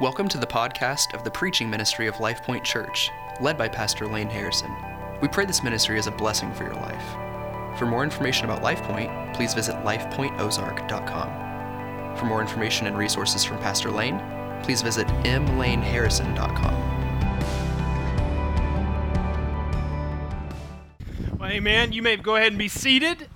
Welcome to the podcast of the preaching ministry of Life Point Church, led by Pastor Lane Harrison. We pray this ministry is a blessing for your life. For more information about Life Point, please visit lifepointozark.com. For more information and resources from Pastor Lane, please visit mlaneharrison.com. Well, amen. You may go ahead and be seated.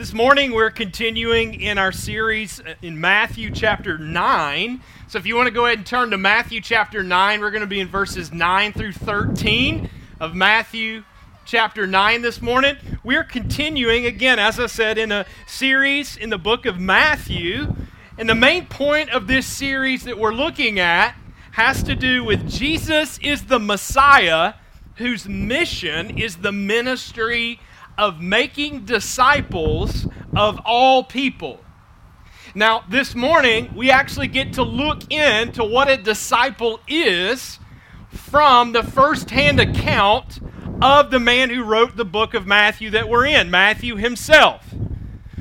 This morning we're continuing in our series uh, in Matthew chapter 9. So if you want to go ahead and turn to Matthew chapter 9, we're going to be in verses 9 through 13 of Matthew chapter 9 this morning. We're continuing, again, as I said, in a series in the book of Matthew. And the main point of this series that we're looking at has to do with Jesus is the Messiah whose mission is the ministry of making disciples of all people. Now, this morning, we actually get to look into what a disciple is from the first hand account of the man who wrote the book of Matthew that we're in, Matthew himself.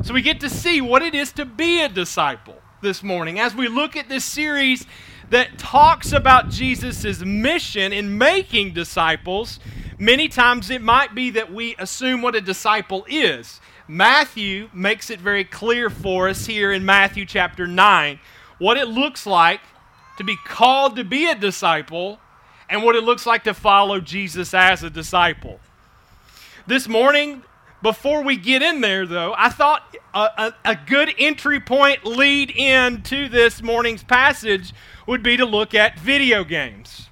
So we get to see what it is to be a disciple this morning as we look at this series that talks about Jesus' mission in making disciples Many times it might be that we assume what a disciple is. Matthew makes it very clear for us here in Matthew chapter 9 what it looks like to be called to be a disciple and what it looks like to follow Jesus as a disciple. This morning, before we get in there, though, I thought a, a, a, good entry point lead in to this morning's passage would be to look at video games.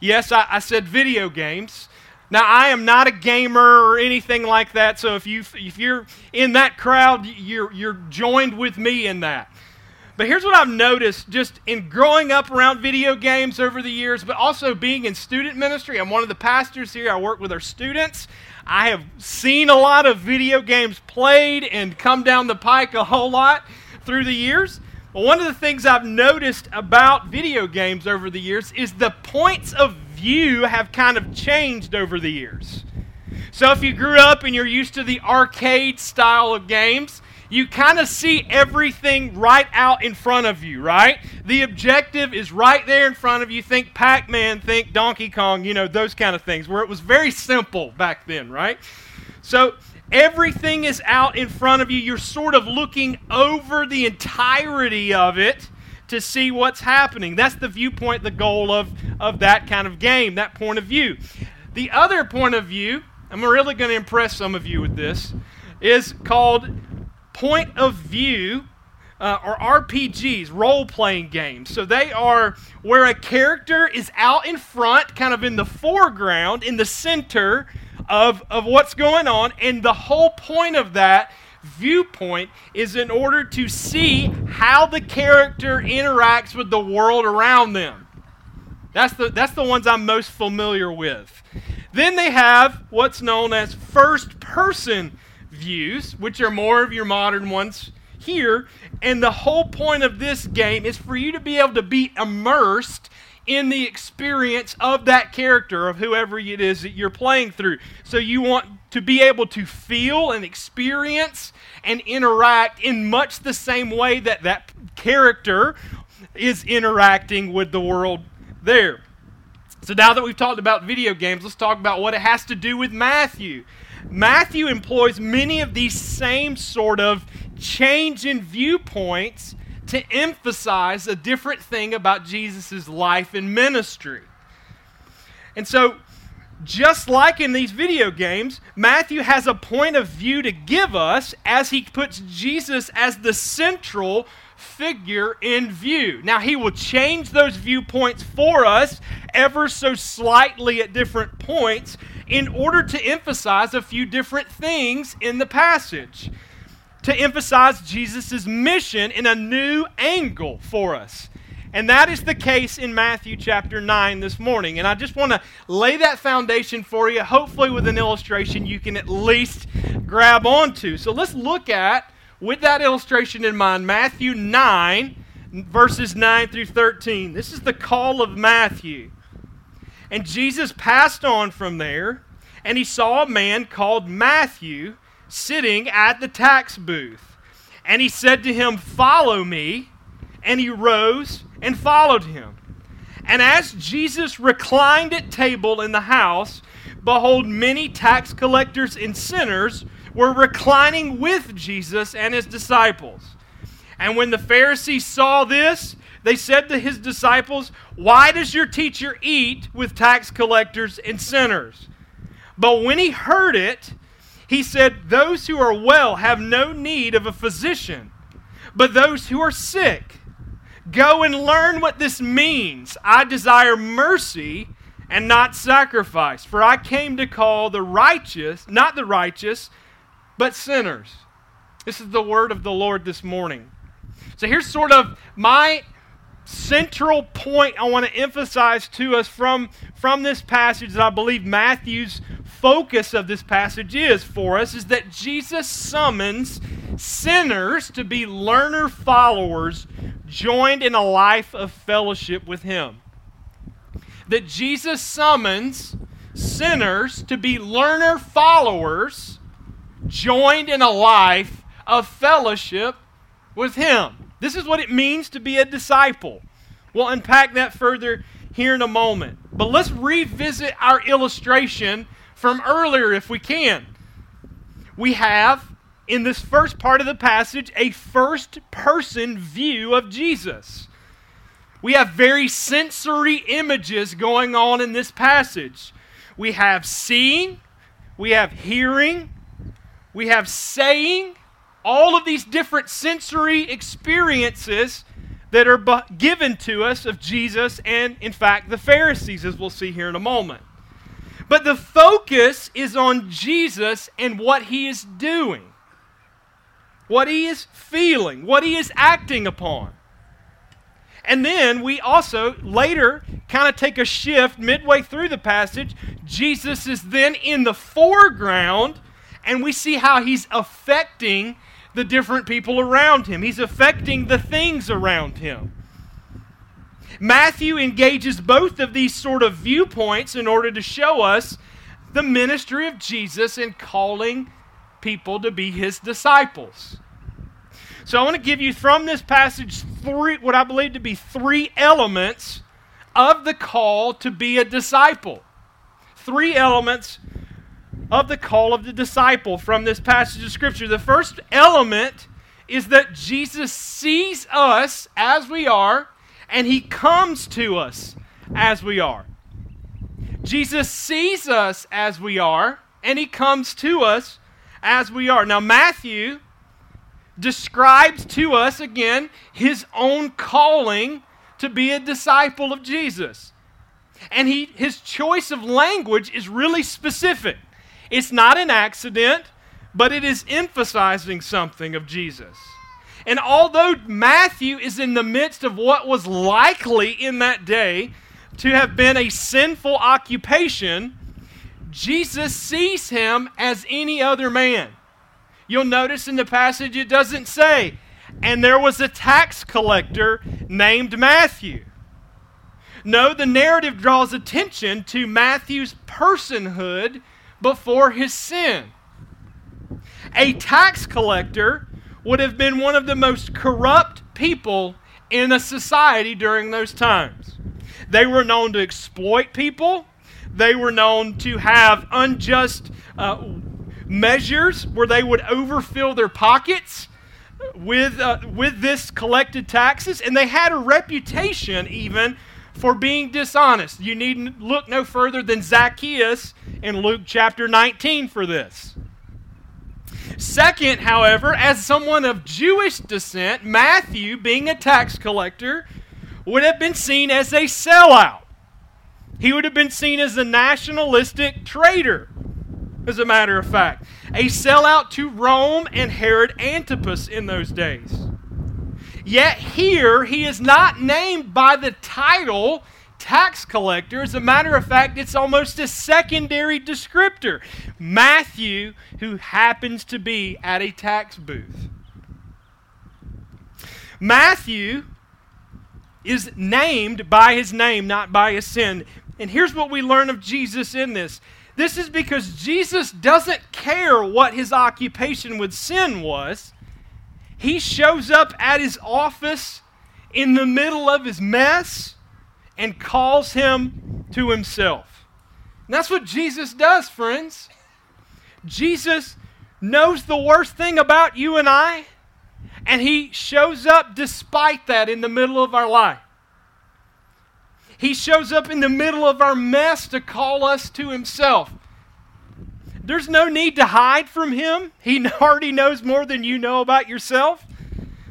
Yes, I, I said video games. Now, I am not a gamer or anything like that, so if, you, if you're in that crowd, you're, you're joined with me in that. But here's what I've noticed just in growing up around video games over the years, but also being in student ministry. I'm one of the pastors here, I work with our students. I have seen a lot of video games played and come down the pike a whole lot through the years. But one of the things I've noticed about video games over the years is the points of view have kind of changed over the years. So if you grew up and you're used to the arcade style of games, you kind of see everything right out in front of you, right? The objective is right there in front of you. Think Pac Man, think Donkey Kong, you know, those kind of things, where it was very simple back then, right? So everything is out in front of you. You're sort of looking over the entirety of it to see what's happening. That's the viewpoint, the goal of, of that kind of game, that point of view. The other point of view, I'm really going to impress some of you with this, is called point of view uh, or RPGs, role playing games. So they are where a character is out in front, kind of in the foreground, in the center of, of what's going on, and the whole point of that viewpoint is in order to see how the character interacts with the world around them. That's the, that's the ones I'm most familiar with. Then they have what's known as first person views, which are more of your modern ones here. And the whole point of this game is for you to be able to be immersed in the experience of that character, of whoever it is that you're playing through. So you want to be able to feel and experience and interact in much the same way that that character is interacting with the world there. So now that we've talked about video games, let's talk about what it has to do with Matthew. Matthew employs many of these same sort of change in viewpoints to emphasize a different thing about Jesus' life and ministry. And so, just like in these video games, Matthew has a point of view to give us as he puts Jesus as the central figure in view. Now, he will change those viewpoints for us ever so slightly at different points in order to emphasize a few different things in the passage to emphasize Jesus' mission in a new angle for us. And that is the case in Matthew chapter 9 this morning. And I just want to lay that foundation for you, hopefully, with an illustration you can at least grab onto. So let's look at, with that illustration in mind, Matthew 9, verses 9 through 13. This is the call of Matthew. And Jesus passed on from there, and he saw a man called Matthew sitting at the tax booth. And he said to him, Follow me. And he rose and followed him. And as Jesus reclined at table in the house, behold, many tax collectors and sinners were reclining with Jesus and his disciples. And when the Pharisees saw this, they said to his disciples, Why does your teacher eat with tax collectors and sinners? But when he heard it, he said, Those who are well have no need of a physician, but those who are sick. Go and learn what this means. I desire mercy and not sacrifice, for I came to call the righteous, not the righteous, but sinners. This is the word of the Lord this morning. So here's sort of my central point I want to emphasize to us from, from this passage that I believe Matthew's focus of this passage is for us is that Jesus summons sinners to be learner followers joined in a life of fellowship with Him. That Jesus summons sinners to be learner followers joined in a life of fellowship with Him. This is what it means to be a disciple. We'll unpack that further here in a moment. But let's revisit our illustration from earlier if we can. We have, in this first part of the passage, a first person view of Jesus. We have very sensory images going on in this passage. We have seeing, we have hearing, we have saying, all of these different sensory experiences that are given to us of Jesus and, in fact, the Pharisees, as we'll see here in a moment. But the focus is on Jesus and what he is doing, what he is feeling, what he is acting upon. And then we also later kind of take a shift midway through the passage. Jesus is then in the foreground, and we see how he's affecting the different people around him, he's affecting the things around him. Matthew engages both of these sort of viewpoints in order to show us the ministry of Jesus in calling people to be his disciples. So I want to give you from this passage three what I believe to be three elements of the call to be a disciple. Three elements of the call of the disciple from this passage of Scripture. The first element is that Jesus sees us as we are and he comes to us as we are. Jesus sees us as we are and he comes to us as we are. Now, Matthew describes to us again his own calling to be a disciple of Jesus. And he, his choice of language is really specific. It's not an accident, but it is emphasizing something of Jesus. And although Matthew is in the midst of what was likely in that day to have been a sinful occupation, Jesus sees him as any other man. You'll notice in the passage it doesn't say, and there was a tax collector named Matthew. No, the narrative draws attention to Matthew's personhood before his sin. A tax collector would have been one of the most corrupt people in a society during those times. They were known to exploit people, they were known to have unjust uh, measures where they would overfill their pockets with, uh, with this collected taxes, and they had a reputation even for being dishonest. You need look no further than Zacchaeus in Luke chapter 19 for this. Second, however, as someone of Jewish descent, Matthew, being a tax collector, would have been seen as a sellout. He would have been seen as a nationalistic traitor, as a matter of fact. A sellout to Rome and Herod Antipas in those days. Yet here, he is not named by the title tax collector. As a matter of fact, it's almost a secondary descriptor. Matthew, who happens to be at a tax booth. Matthew is named by his name, not by his sin. And here's what we learn of Jesus in this. This is because Jesus doesn't care what his occupation with sin was. He shows up at his office in the middle of his mess and calls him to himself. And that's what Jesus does, friends. Jesus knows the worst thing about you and I, and he shows up despite that in the middle of our life. He shows up in the middle of our mess to call us to himself. There's no need to hide from him. He already knows more than you know about yourself.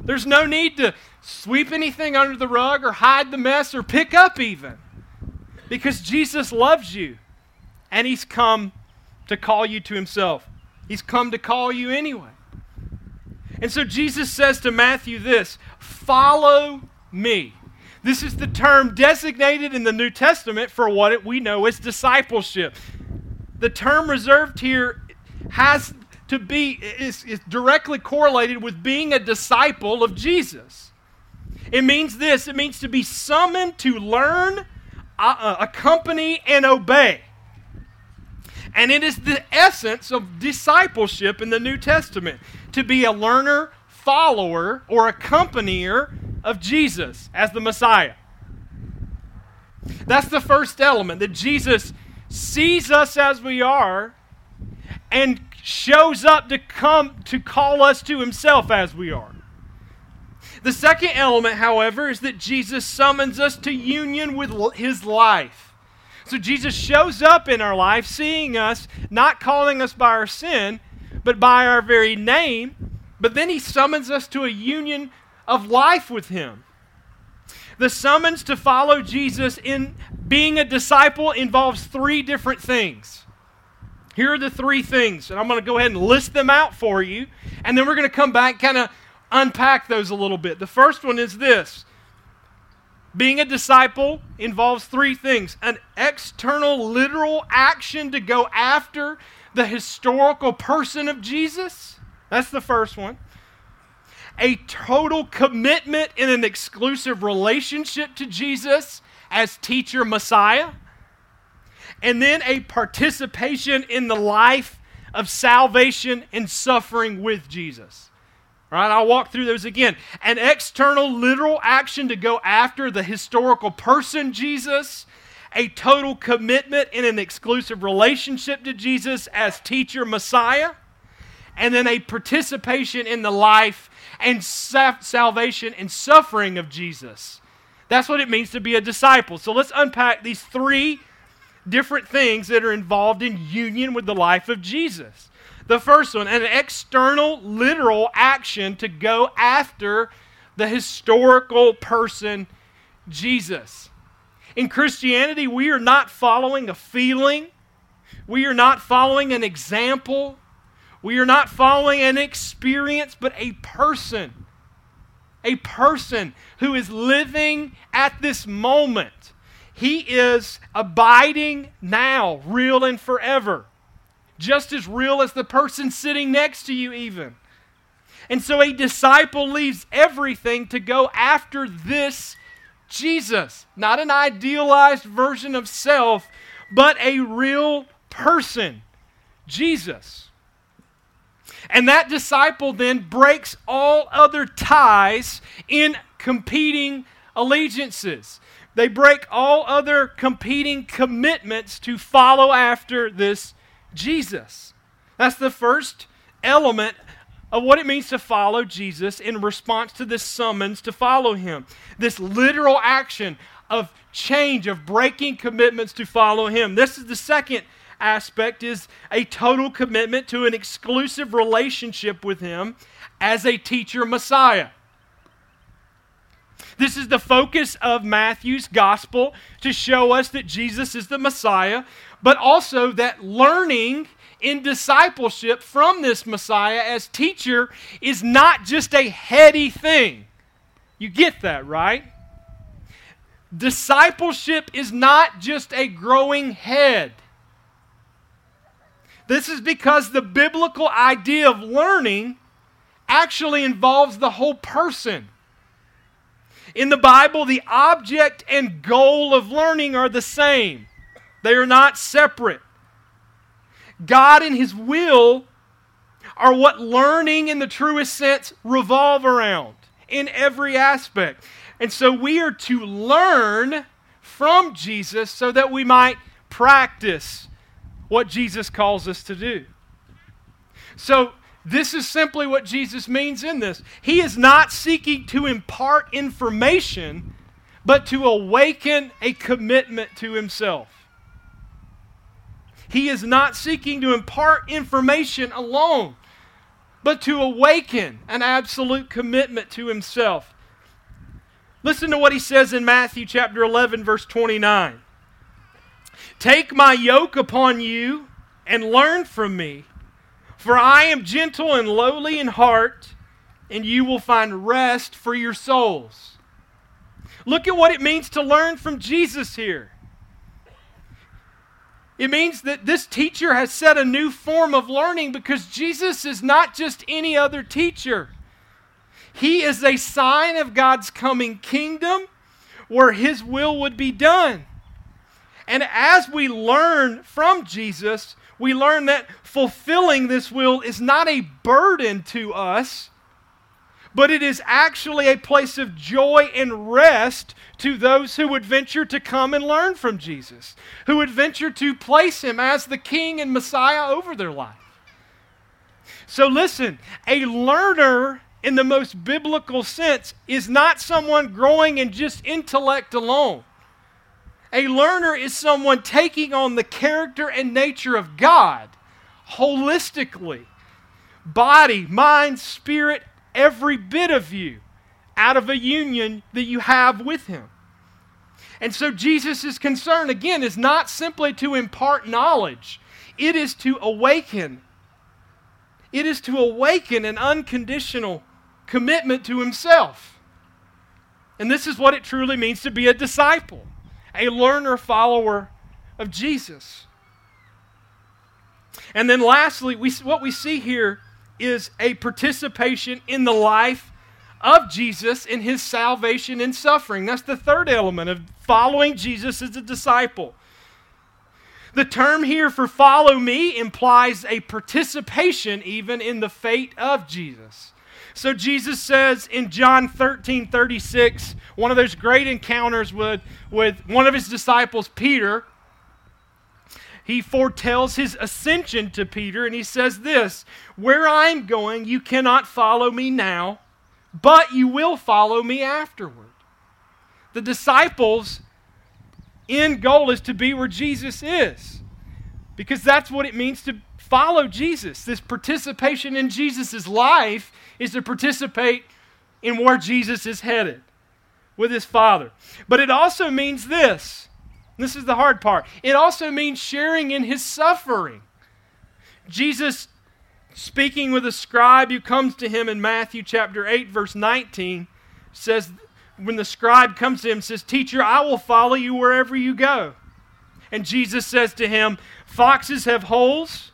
There's no need to sweep anything under the rug or hide the mess or pick up even. Because Jesus loves you and he's come to call you to himself. He's come to call you anyway. And so Jesus says to Matthew this follow me. This is the term designated in the New Testament for what we know as discipleship. The term reserved here has to be is, is directly correlated with being a disciple of Jesus. It means this it means to be summoned to learn, uh, uh, accompany, and obey. And it is the essence of discipleship in the New Testament to be a learner, follower, or accompanier of Jesus as the Messiah. That's the first element that Jesus sees us as we are and shows up to come to call us to himself as we are. The second element, however, is that Jesus summons us to union with his life. So Jesus shows up in our life, seeing us, not calling us by our sin, but by our very name. But then he summons us to a union of life with him. The summons to follow Jesus in being a disciple involves three different things. Here are the three things, and I'm going to go ahead and list them out for you, and then we're going to come back kind of unpack those a little bit. The first one is this being a disciple involves three things an external, literal action to go after the historical person of Jesus. That's the first one. A total commitment in an exclusive relationship to Jesus as teacher Messiah. And then a participation in the life of salvation and suffering with Jesus. All right, I'll walk through those again. An external, literal action to go after the historical person, Jesus. A total commitment in an exclusive relationship to Jesus as teacher Messiah. And then a participation in the life and salvation and suffering of Jesus. That's what it means to be a disciple. So let's unpack these three different things that are involved in union with the life of Jesus. The first one, an external, literal action to go after the historical person, Jesus. In Christianity, we are not following a feeling, we are not following an example, we are not following an experience, but a person. A person who is living at this moment. He is abiding now, real and forever just as real as the person sitting next to you, even. And so a disciple leaves everything to go after this Jesus, not an idealized version of self, but a real person, Jesus. And that disciple then breaks all other ties in competing allegiances. They break all other competing commitments to follow after this Jesus. That's the first element of what it means to follow Jesus in response to this summons to follow him. This literal action of change, of breaking commitments to follow him. This is the second aspect is a total commitment to an exclusive relationship with him as a teacher Messiah. This is the focus of Matthew's gospel to show us that Jesus is the Messiah, but also that learning in discipleship from this Messiah as teacher is not just a heady thing. You get that, right? Discipleship is not just a growing head. This is because the biblical idea of learning actually involves the whole person. In the Bible, the object and goal of learning are the same. They are not separate. God and His will are what learning in the truest sense revolve around in every aspect. And so we are to learn from Jesus so that we might practice what Jesus calls us to do. So, this is simply what Jesus means in this. He is not seeking to impart information, but to awaken a commitment to himself. He is not seeking to impart information alone, but to awaken an absolute commitment to himself. Listen to what he says in Matthew chapter 11 verse 29. Take my yoke upon you and learn from me, for I am gentle and lowly in heart, and you will find rest for your souls. Look at what it means to learn from Jesus here. It means that this teacher has set a new form of learning because Jesus is not just any other teacher. He is a sign of God's coming kingdom where his will would be done. And as we learn from Jesus, we learn that fulfilling this will is not a burden to us, but it is actually a place of joy and rest to those who would venture to come and learn from Jesus, who would venture to place him as the king and Messiah over their life. So listen, a learner in the most biblical sense is not someone growing in just intellect alone. A learner is someone taking on the character and nature of God holistically body, mind, spirit, every bit of you out of a union that you have with Him. And so Jesus' concern, again, is not simply to impart knowledge, it is to awaken. It is to awaken an unconditional commitment to Himself. And this is what it truly means to be a disciple a learner follower of Jesus. And then lastly, we, what we see here is a participation in the life of Jesus in his salvation and suffering. That's the third element of following Jesus as a disciple. The term here for follow me implies a participation even in the fate of Jesus. So Jesus says in John 13 36, one of those great encounters with, with one of his disciples, Peter, he foretells his ascension to Peter, and he says this Where I'm going, you cannot follow me now, but you will follow me afterward. The disciples' end goal is to be where Jesus is, because that's what it means to follow Jesus. This participation in Jesus' life is to participate in where Jesus is headed with his Father. But it also means this this is the hard part. It also means sharing in his suffering. Jesus, speaking with a scribe who comes to him in Matthew chapter 8, verse 19, says, when the scribe comes to him, says, Teacher, I will follow you wherever you go. And Jesus says to him, Foxes have holes,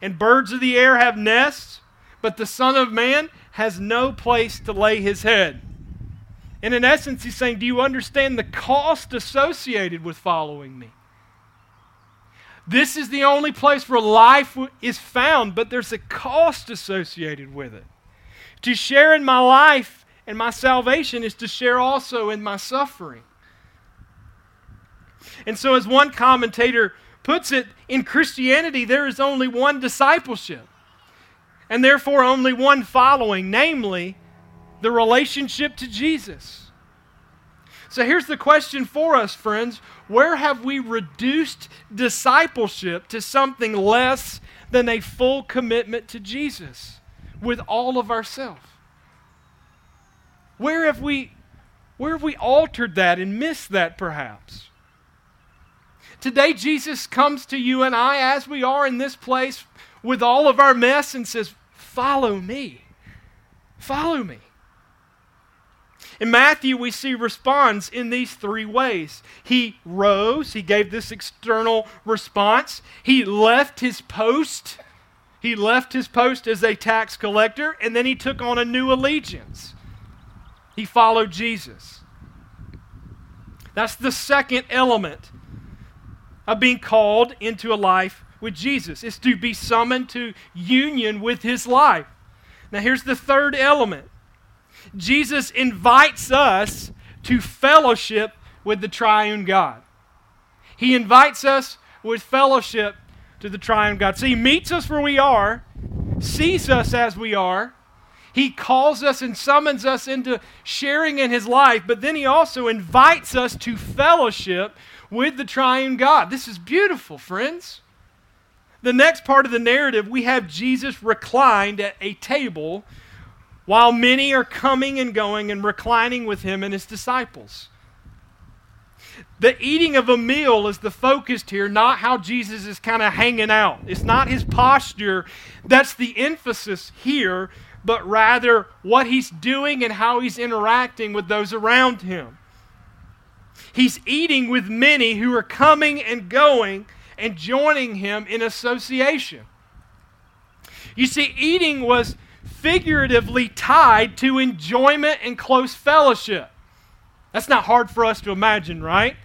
and birds of the air have nests, but the Son of Man has no place to lay his head. And in essence, he's saying, Do you understand the cost associated with following me? This is the only place where life is found, but there's a cost associated with it. To share in my life and my salvation is to share also in my suffering. And so, as one commentator puts it, in Christianity, there is only one discipleship, and therefore only one following, namely the relationship to Jesus. So here's the question for us, friends. Where have we reduced discipleship to something less than a full commitment to Jesus with all of ourselves? Where have we where have we altered that and missed that perhaps? Today Jesus comes to you and I as we are in this place with all of our mess and says, "Follow me. Follow me." In Matthew, we see responds in these three ways. He rose, he gave this external response. He left his post. He left his post as a tax collector, and then he took on a new allegiance. He followed Jesus. That's the second element of being called into a life with Jesus, is to be summoned to union with his life. Now, here's the third element Jesus invites us to fellowship with the triune God. He invites us with fellowship to the triune God. So he meets us where we are, sees us as we are. He calls us and summons us into sharing in his life, but then he also invites us to fellowship with the triune God. This is beautiful, friends. The next part of the narrative, we have Jesus reclined at a table while many are coming and going and reclining with him and his disciples. The eating of a meal is the focus here, not how Jesus is kind of hanging out. It's not his posture that's the emphasis here, but rather what he's doing and how he's interacting with those around him. He's eating with many who are coming and going and joining him in association. You see, eating was figuratively tied to enjoyment and close fellowship. That's not hard for us to imagine, right?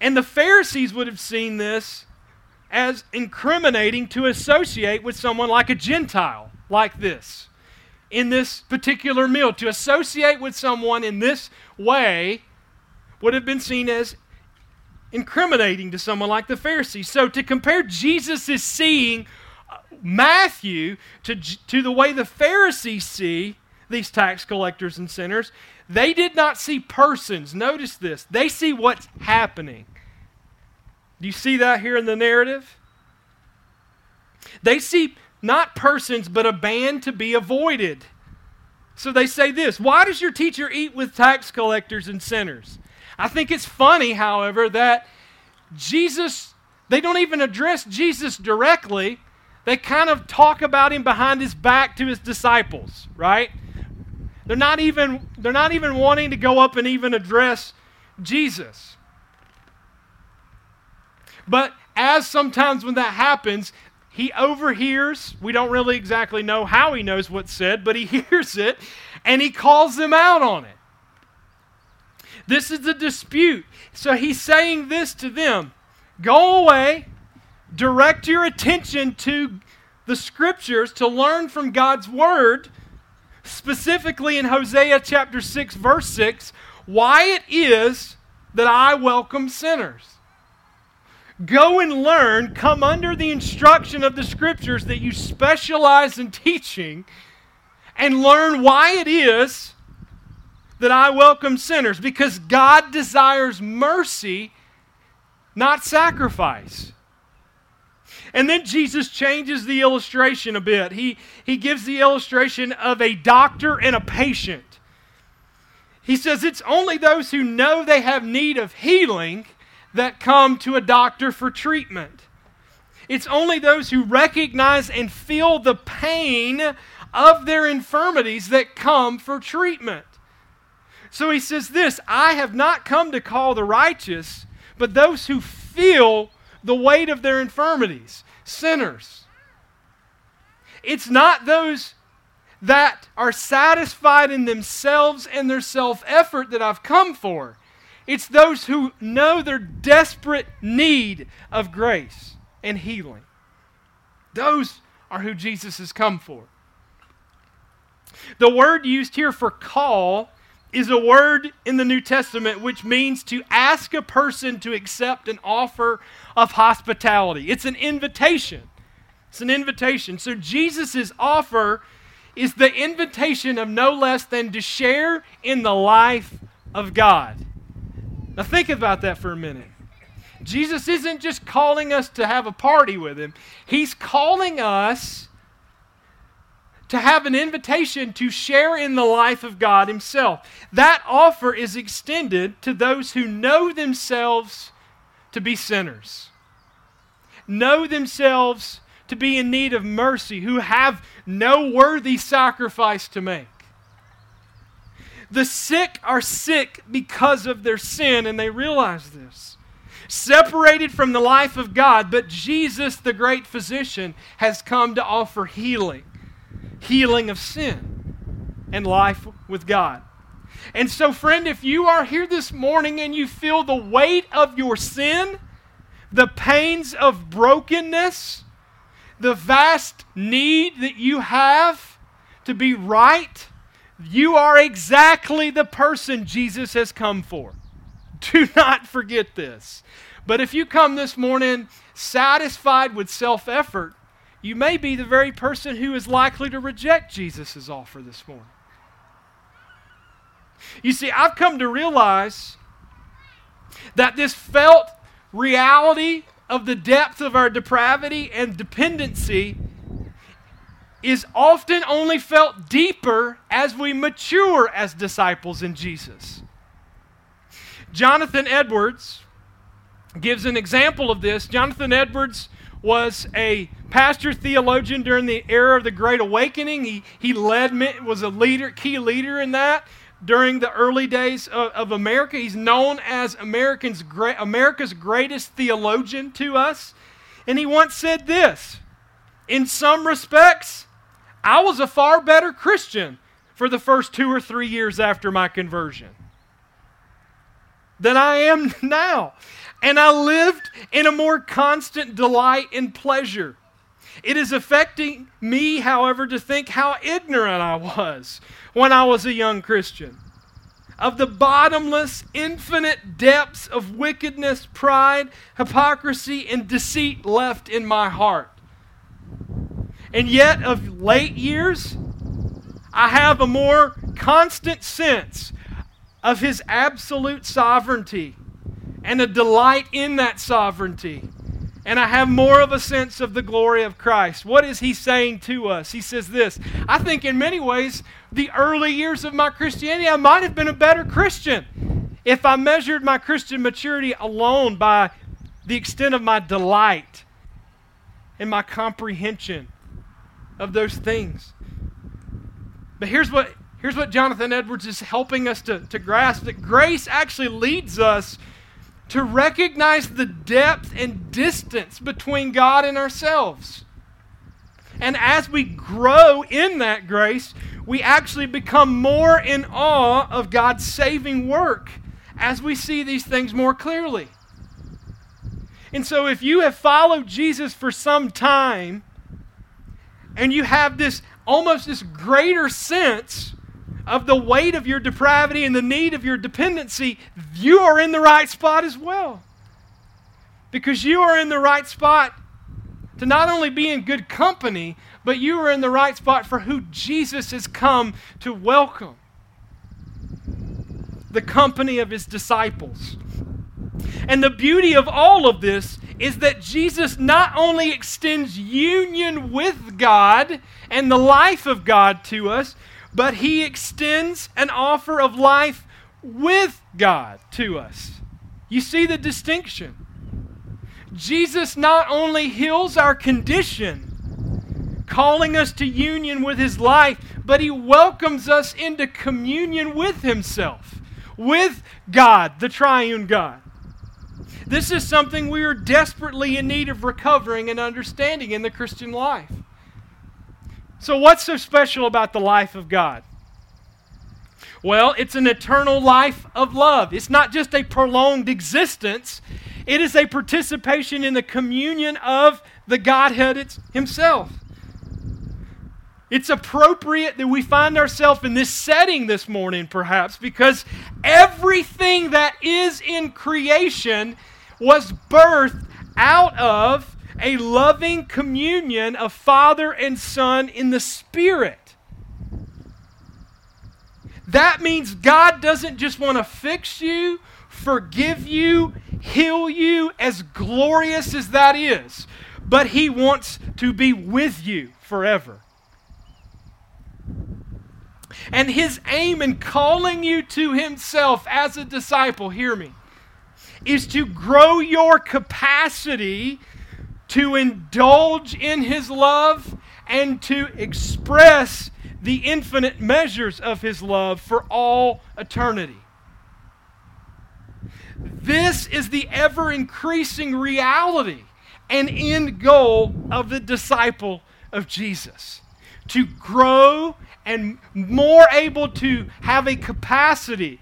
And the Pharisees would have seen this as incriminating to associate with someone like a Gentile, like this, in this particular meal. To associate with someone in this way would have been seen as incriminating to someone like the Pharisees. So to compare Jesus' seeing Matthew to, to the way the Pharisees see these tax collectors and sinners, they did not see persons. Notice this. They see what's happening. Do you see that here in the narrative? They see not persons, but a band to be avoided. So they say this Why does your teacher eat with tax collectors and sinners? I think it's funny, however, that Jesus, they don't even address Jesus directly. They kind of talk about him behind his back to his disciples, right? They're not even, they're not even wanting to go up and even address Jesus. But as sometimes when that happens, he overhears. We don't really exactly know how he knows what's said, but he hears it and he calls them out on it. This is a dispute. So he's saying this to them Go away, direct your attention to the scriptures to learn from God's word, specifically in Hosea chapter 6, verse 6, why it is that I welcome sinners. Go and learn, come under the instruction of the scriptures that you specialize in teaching, and learn why it is that I welcome sinners because God desires mercy, not sacrifice. And then Jesus changes the illustration a bit. He, he gives the illustration of a doctor and a patient. He says it's only those who know they have need of healing that come to a doctor for treatment. It's only those who recognize and feel the pain of their infirmities that come for treatment. So he says this I have not come to call the righteous, but those who feel the weight of their infirmities, sinners. It's not those that are satisfied in themselves and their self effort that I've come for. It's those who know their desperate need of grace and healing. Those are who Jesus has come for. The word used here for call is a word in the New Testament which means to ask a person to accept an offer of hospitality. It's an invitation. It's an invitation. So Jesus' offer is the invitation of no less than to share in the life of God. Now think about that for a minute. Jesus isn't just calling us to have a party with him, he's calling us to have an invitation to share in the life of God Himself. That offer is extended to those who know themselves to be sinners, know themselves to be in need of mercy, who have no worthy sacrifice to make. The sick are sick because of their sin, and they realize this. Separated from the life of God, but Jesus, the great physician, has come to offer healing healing of sin and life with God. And so, friend, if you are here this morning and you feel the weight of your sin, the pains of brokenness, the vast need that you have to be right, you are exactly the person Jesus has come for. Do not forget this. But if you come this morning satisfied with self effort, you may be the very person who is likely to reject Jesus' offer this morning. You see, I've come to realize that this felt reality of the depth of our depravity and dependency is often only felt deeper as we mature as disciples in Jesus. Jonathan Edwards gives an example of this. Jonathan Edwards was a pastor theologian during the era of the Great Awakening. He, he led, was a leader, key leader in that during the early days of, of America. He's known as Americans, America's greatest theologian to us. And he once said this In some respects, I was a far better Christian for the first two or three years after my conversion than I am now. And I lived in a more constant delight and pleasure. It is affecting me, however, to think how ignorant I was when I was a young Christian of the bottomless, infinite depths of wickedness, pride, hypocrisy, and deceit left in my heart. And yet, of late years, I have a more constant sense of His absolute sovereignty and a delight in that sovereignty and I have more of a sense of the glory of Christ. What is he saying to us? He says this I think in many ways, the early years of my Christianity, I might have been a better Christian if I measured my Christian maturity alone by the extent of my delight and my comprehension of those things. But here's what, here's what Jonathan Edwards is helping us to, to grasp that grace actually leads us to recognize the depth and distance between God and ourselves. And as we grow in that grace, we actually become more in awe of God's saving work as we see these things more clearly. And so, if you have followed Jesus for some time and you have this almost this greater sense of the weight of your depravity and the need of your dependency, you are in the right spot as well. Because you are in the right spot to not only be in good company, but you are in the right spot for who Jesus has come to welcome the company of his disciples. And the beauty of all of this is that Jesus not only extends union with God and the life of God to us, but he extends an offer of life with God to us. You see the distinction. Jesus not only heals our condition, calling us to union with his life, but he welcomes us into communion with himself, with God, the triune God. This is something we are desperately in need of recovering and understanding in the Christian life. So, what's so special about the life of God? Well, it's an eternal life of love. It's not just a prolonged existence, it is a participation in the communion of the Godhead Himself. It's appropriate that we find ourselves in this setting this morning, perhaps, because everything that is in creation was birthed out of a loving communion of Father and Son in the Spirit. That means God doesn't just want to fix you, forgive you, heal you, as glorious as that is, but He wants to be with you forever. And His aim in calling you to Himself as a disciple, hear me, is to grow your capacity to indulge in His love and to express the infinite measures of His love for all eternity. This is the ever increasing reality and end goal of the disciple of Jesus to grow and more able to have a capacity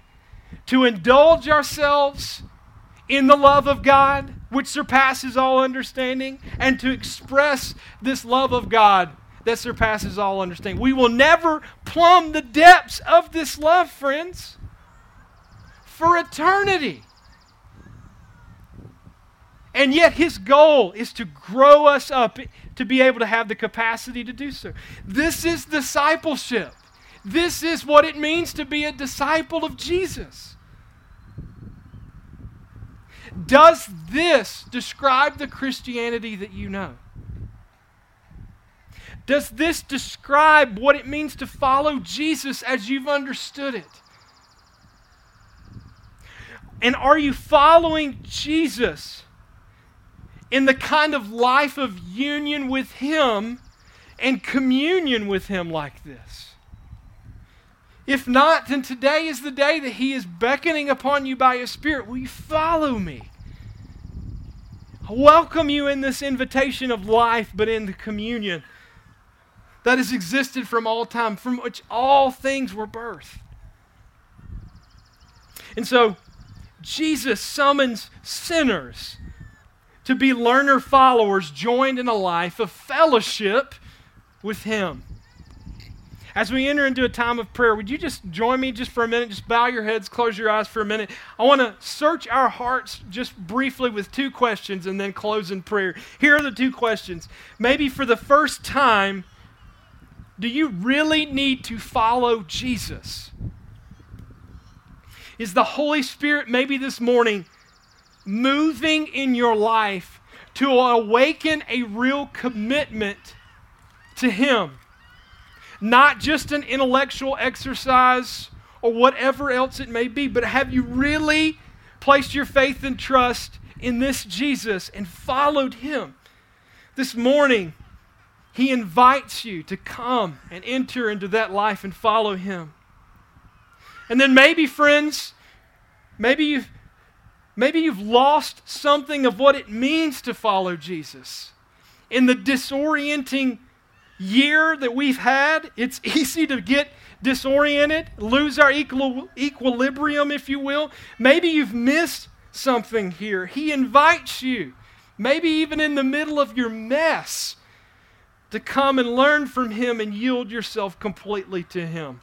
to indulge ourselves in the love of God which surpasses all understanding, and to express this love of God that surpasses all understanding. We will never plumb the depths of this love, friends, for eternity. And yet, his goal is to grow us up to be able to have the capacity to do so. This is discipleship. This is what it means to be a disciple of Jesus. Does this describe the Christianity that you know? Does this describe what it means to follow Jesus as you've understood it? And are you following Jesus in the kind of life of union with Him and communion with Him like this? If not, then today is the day that He is beckoning upon you by His Spirit. Will you follow me? I welcome you in this invitation of life, but in the communion that has existed from all time, from which all things were birthed. And so, Jesus summons sinners to be learner followers joined in a life of fellowship with Him. As we enter into a time of prayer, would you just join me just for a minute? Just bow your heads, close your eyes for a minute. I want to search our hearts just briefly with two questions and then close in prayer. Here are the two questions. Maybe for the first time, do you really need to follow Jesus? Is the Holy Spirit maybe this morning moving in your life to awaken a real commitment to Him? Not just an intellectual exercise or whatever else it may be, but have you really placed your faith and trust in this Jesus and followed Him? This morning, he invites you to come and enter into that life and follow Him. And then maybe, friends, maybe you've, maybe you've lost something of what it means to follow Jesus. In the disorienting year that we've had, it's easy to get disoriented, lose our equil- equilibrium, if you will. Maybe you've missed something here. He invites you, maybe even in the middle of your mess to come and learn from Him and yield yourself completely to Him.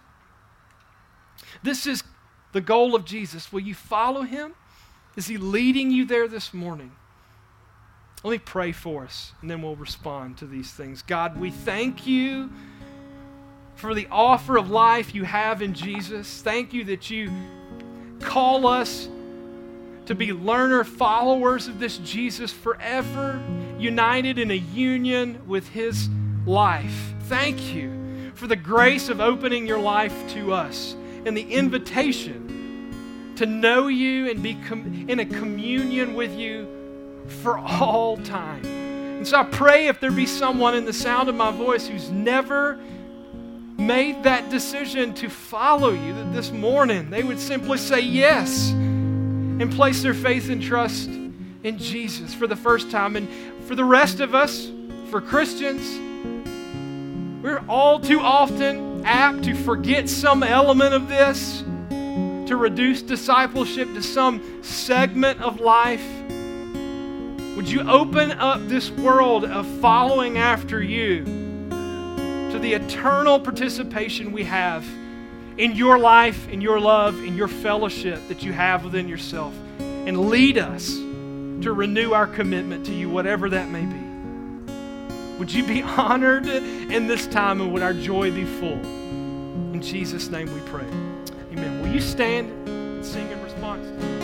This is the goal of Jesus. Will you follow Him? Is He leading you there this morning? Let me pray for us, and then we'll respond to these things. God, we thank you for the offer of life you have in Jesus. Thank you that you call us to be learner followers of this Jesus forever, united in a union with his life. Thank you for the grace of opening your life to us and the invitation to know you and be com- in a communion with you for all time. And so I pray if there be someone in the sound of my voice who's never made that decision to follow you, that this morning they would simply say yes and place their faith and trust in Jesus for the first time. And for the rest of us, for Christians, we're all too often apt to forget some element of this, to reduce discipleship to some segment of life. Would you open up this world of following after you to the eternal participation we have in your life, in your love, in your fellowship that you have within yourself? And lead us to renew our commitment to you, whatever that may be. Would you be honored in this time and would our joy be full? In Jesus' name we pray. Amen. Will you stand and sing in response?